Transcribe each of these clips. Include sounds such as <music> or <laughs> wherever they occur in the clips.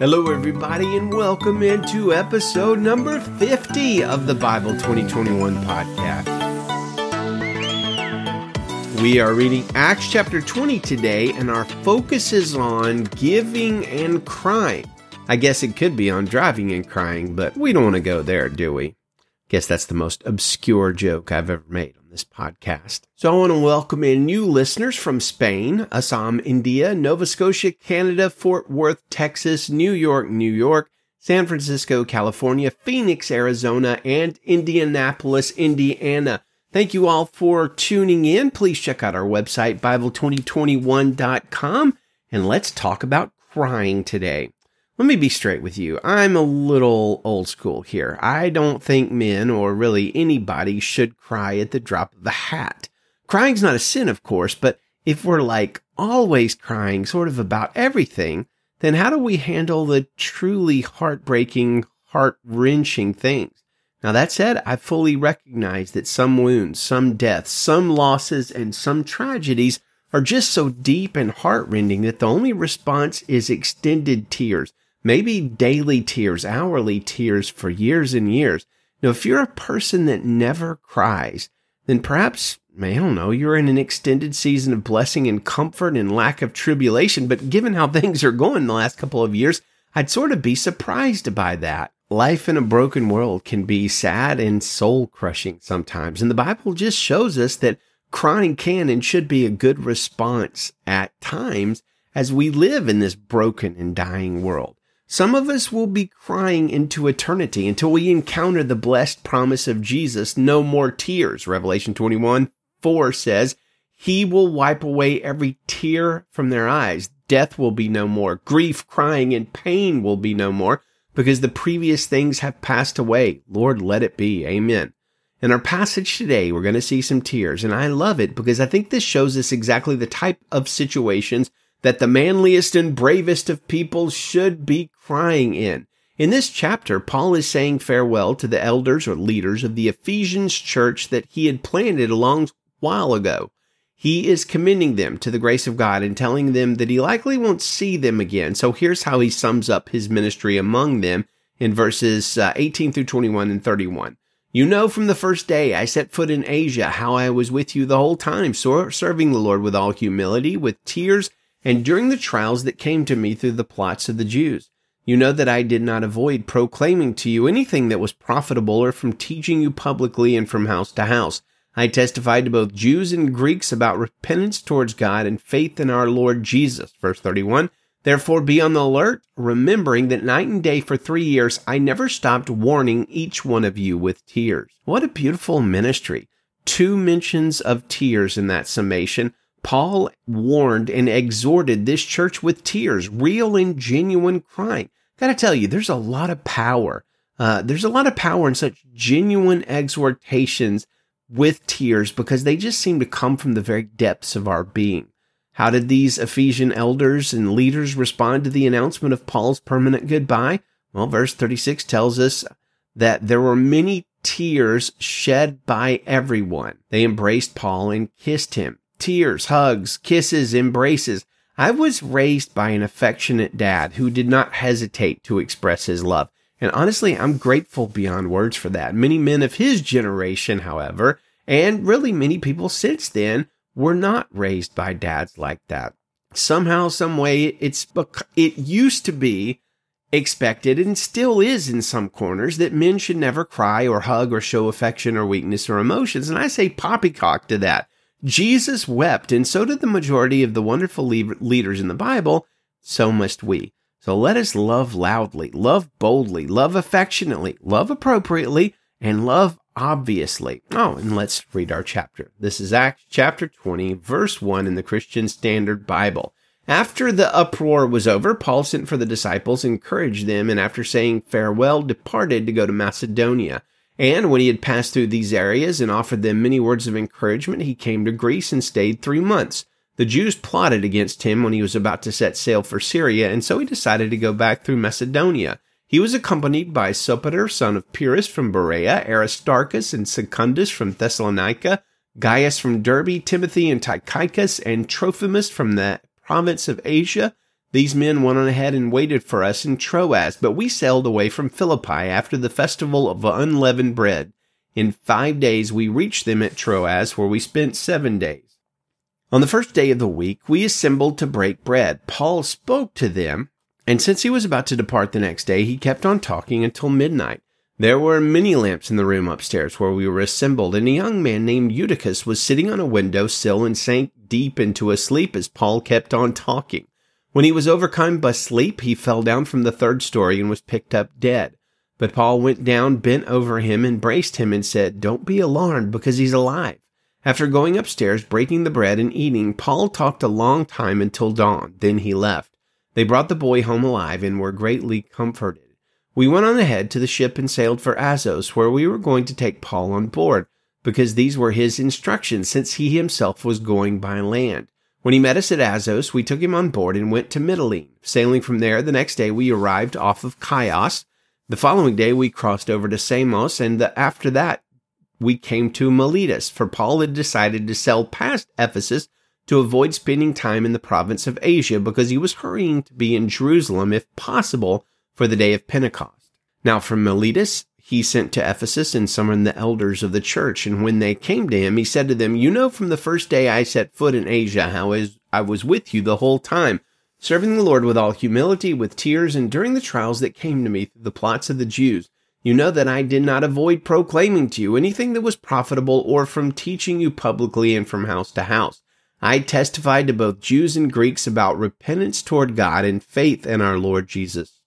Hello, everybody, and welcome into episode number 50 of the Bible 2021 podcast. We are reading Acts chapter 20 today, and our focus is on giving and crying. I guess it could be on driving and crying, but we don't want to go there, do we? Guess that's the most obscure joke I've ever made on this podcast. So I want to welcome in new listeners from Spain, Assam, India, Nova Scotia, Canada, Fort Worth, Texas, New York, New York, San Francisco, California, Phoenix, Arizona, and Indianapolis, Indiana. Thank you all for tuning in. Please check out our website, Bible2021.com, and let's talk about crying today. Let me be straight with you. I'm a little old school here. I don't think men or really anybody should cry at the drop of a hat. Crying's not a sin, of course, but if we're like always crying sort of about everything, then how do we handle the truly heartbreaking, heart wrenching things? Now that said, I fully recognize that some wounds, some deaths, some losses, and some tragedies are just so deep and heartrending that the only response is extended tears maybe daily tears, hourly tears for years and years. Now, if you're a person that never cries, then perhaps, I don't know, you're in an extended season of blessing and comfort and lack of tribulation. But given how <laughs> things are going the last couple of years, I'd sort of be surprised by that. Life in a broken world can be sad and soul crushing sometimes. And the Bible just shows us that crying can and should be a good response at times as we live in this broken and dying world. Some of us will be crying into eternity until we encounter the blessed promise of Jesus, no more tears. Revelation 21 4 says, He will wipe away every tear from their eyes. Death will be no more. Grief, crying, and pain will be no more because the previous things have passed away. Lord, let it be. Amen. In our passage today, we're going to see some tears, and I love it because I think this shows us exactly the type of situations that the manliest and bravest of people should be crying in. In this chapter, Paul is saying farewell to the elders or leaders of the Ephesians church that he had planted a long while ago. He is commending them to the grace of God and telling them that he likely won't see them again. So here's how he sums up his ministry among them in verses uh, 18 through 21 and 31. You know from the first day I set foot in Asia how I was with you the whole time, serving the Lord with all humility, with tears and during the trials that came to me through the plots of the Jews. You know that I did not avoid proclaiming to you anything that was profitable or from teaching you publicly and from house to house. I testified to both Jews and Greeks about repentance towards God and faith in our Lord Jesus. Verse 31. Therefore be on the alert, remembering that night and day for three years I never stopped warning each one of you with tears. What a beautiful ministry. Two mentions of tears in that summation. Paul warned and exhorted this church with tears, real and genuine crying. Gotta tell you, there's a lot of power. Uh, there's a lot of power in such genuine exhortations with tears because they just seem to come from the very depths of our being. How did these Ephesian elders and leaders respond to the announcement of Paul's permanent goodbye? Well, verse 36 tells us that there were many tears shed by everyone. They embraced Paul and kissed him tears, hugs, kisses, embraces. I was raised by an affectionate dad who did not hesitate to express his love. And honestly, I'm grateful beyond words for that. Many men of his generation, however, and really many people since then, were not raised by dads like that. Somehow, some way, it's it used to be expected and still is in some corners that men should never cry or hug or show affection or weakness or emotions. And I say poppycock to that. Jesus wept, and so did the majority of the wonderful leaders in the Bible. So must we. So let us love loudly, love boldly, love affectionately, love appropriately, and love obviously. Oh, and let's read our chapter. This is Acts chapter 20, verse 1 in the Christian Standard Bible. After the uproar was over, Paul sent for the disciples, encouraged them, and after saying farewell, departed to go to Macedonia. And when he had passed through these areas and offered them many words of encouragement, he came to Greece and stayed three months. The Jews plotted against him when he was about to set sail for Syria, and so he decided to go back through Macedonia. He was accompanied by Sopater, son of Pyrrhus from Berea, Aristarchus and Secundus from Thessalonica, Gaius from Derbe, Timothy and Tychicus, and Trophimus from the province of Asia. These men went on ahead and waited for us in Troas, but we sailed away from Philippi after the festival of unleavened bread. In five days we reached them at Troas, where we spent seven days. On the first day of the week, we assembled to break bread. Paul spoke to them, and since he was about to depart the next day, he kept on talking until midnight. There were many lamps in the room upstairs where we were assembled, and a young man named Eutychus was sitting on a window sill and sank deep into a sleep as Paul kept on talking. When he was overcome by sleep, he fell down from the third story and was picked up dead. But Paul went down, bent over him, embraced him, and said, Don't be alarmed, because he's alive. After going upstairs, breaking the bread, and eating, Paul talked a long time until dawn. Then he left. They brought the boy home alive and were greatly comforted. We went on ahead to the ship and sailed for Assos, where we were going to take Paul on board, because these were his instructions, since he himself was going by land. When he met us at Assos, we took him on board and went to Mytilene. Sailing from there, the next day we arrived off of Chios. The following day we crossed over to Samos, and the, after that we came to Miletus, for Paul had decided to sail past Ephesus to avoid spending time in the province of Asia because he was hurrying to be in Jerusalem, if possible, for the day of Pentecost. Now from Miletus he sent to Ephesus and summoned the elders of the church. And when they came to him, he said to them, You know from the first day I set foot in Asia how I was with you the whole time, serving the Lord with all humility, with tears, and during the trials that came to me through the plots of the Jews. You know that I did not avoid proclaiming to you anything that was profitable or from teaching you publicly and from house to house. I testified to both Jews and Greeks about repentance toward God and faith in our Lord Jesus.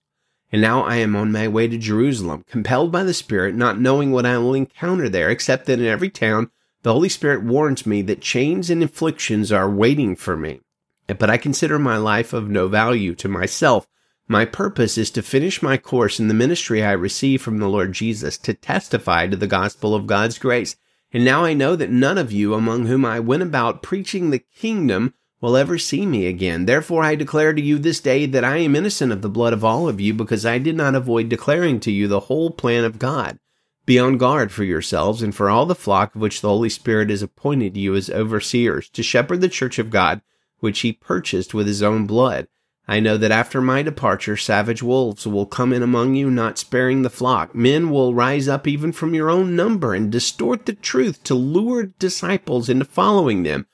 And now I am on my way to Jerusalem, compelled by the Spirit, not knowing what I will encounter there, except that in every town the Holy Spirit warns me that chains and afflictions are waiting for me. But I consider my life of no value to myself. My purpose is to finish my course in the ministry I received from the Lord Jesus, to testify to the gospel of God's grace. And now I know that none of you among whom I went about preaching the kingdom will ever see me again. Therefore I declare to you this day that I am innocent of the blood of all of you, because I did not avoid declaring to you the whole plan of God. Be on guard for yourselves and for all the flock of which the Holy Spirit has appointed you as overseers, to shepherd the church of God, which he purchased with his own blood. I know that after my departure, savage wolves will come in among you, not sparing the flock. Men will rise up even from your own number and distort the truth to lure disciples into following them.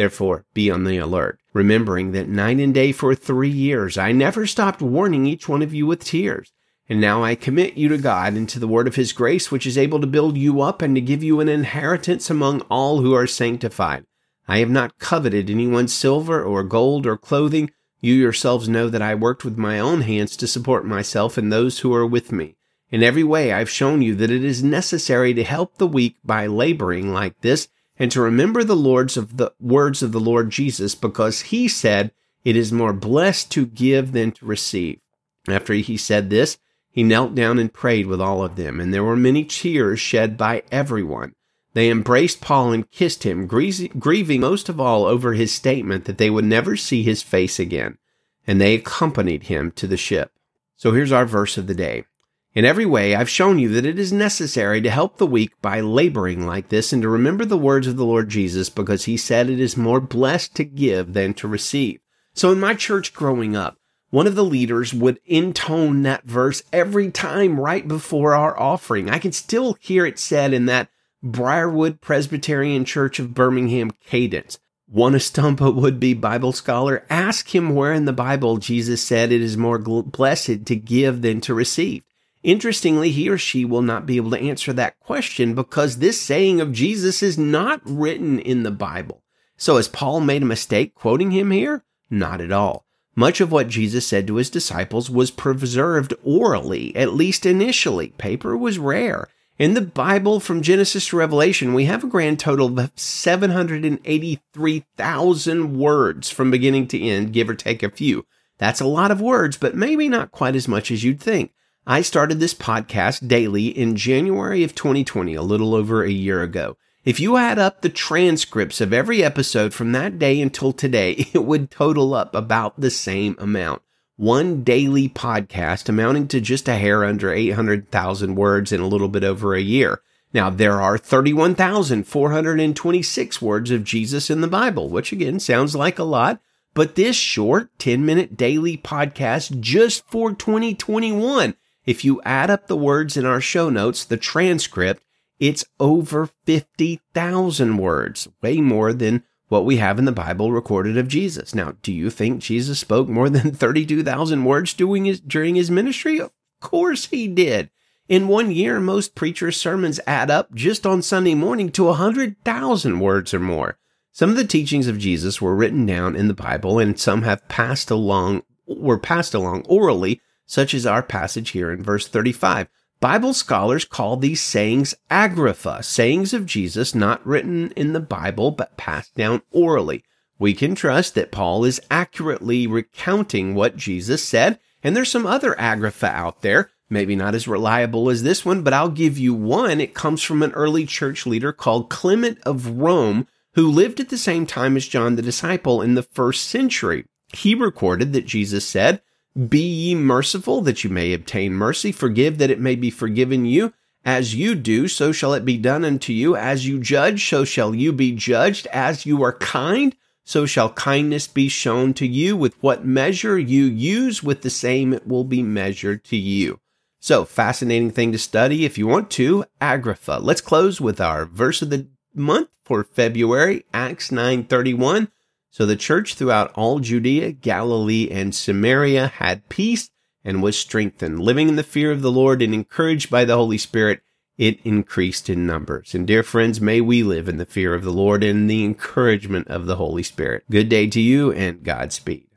Therefore, be on the alert, remembering that night and day for three years I never stopped warning each one of you with tears. And now I commit you to God and to the word of his grace, which is able to build you up and to give you an inheritance among all who are sanctified. I have not coveted anyone's silver or gold or clothing. You yourselves know that I worked with my own hands to support myself and those who are with me. In every way I've shown you that it is necessary to help the weak by laboring like this and to remember the Lord's of the words of the Lord Jesus, because he said, It is more blessed to give than to receive. After he said this, he knelt down and prayed with all of them, and there were many tears shed by everyone. They embraced Paul and kissed him, grieving most of all over his statement that they would never see his face again. And they accompanied him to the ship. So here's our verse of the day. In every way, I've shown you that it is necessary to help the weak by laboring like this and to remember the words of the Lord Jesus because he said it is more blessed to give than to receive. So in my church growing up, one of the leaders would intone that verse every time right before our offering. I can still hear it said in that Briarwood Presbyterian Church of Birmingham cadence. Want to stump a would be Bible scholar? Ask him where in the Bible Jesus said it is more blessed to give than to receive. Interestingly, he or she will not be able to answer that question because this saying of Jesus is not written in the Bible. So has Paul made a mistake quoting him here? Not at all. Much of what Jesus said to his disciples was preserved orally, at least initially. Paper was rare. In the Bible from Genesis to Revelation, we have a grand total of 783,000 words from beginning to end, give or take a few. That's a lot of words, but maybe not quite as much as you'd think. I started this podcast daily in January of 2020, a little over a year ago. If you add up the transcripts of every episode from that day until today, <laughs> it would total up about the same amount. One daily podcast amounting to just a hair under 800,000 words in a little bit over a year. Now, there are 31,426 words of Jesus in the Bible, which again sounds like a lot, but this short 10 minute daily podcast just for 2021. If you add up the words in our show notes, the transcript, it's over 50,000 words, way more than what we have in the Bible recorded of Jesus. Now, do you think Jesus spoke more than <laughs> 32,000 words during his, during his ministry? Of course he did. In one year, most preachers' sermons add up just on Sunday morning to 100,000 words or more. Some of the teachings of Jesus were written down in the Bible and some have passed along, were passed along orally, such as our passage here in verse 35. Bible scholars call these sayings agrapha, sayings of Jesus not written in the Bible but passed down orally. We can trust that Paul is accurately recounting what Jesus said, and there's some other agrapha out there, maybe not as reliable as this one, but I'll give you one. It comes from an early church leader called Clement of Rome, who lived at the same time as John the disciple in the first century. He recorded that Jesus said, be ye merciful that you may obtain mercy. Forgive that it may be forgiven you. As you do, so shall it be done unto you. As you judge, so shall you be judged. As you are kind, so shall kindness be shown to you. With what measure you use, with the same it will be measured to you. So, fascinating thing to study if you want to. Agrapha. Let's close with our verse of the month for February, Acts 931. So the church throughout all Judea, Galilee, and Samaria had peace and was strengthened. Living in the fear of the Lord and encouraged by the Holy Spirit, it increased in numbers. And dear friends, may we live in the fear of the Lord and the encouragement of the Holy Spirit. Good day to you and Godspeed.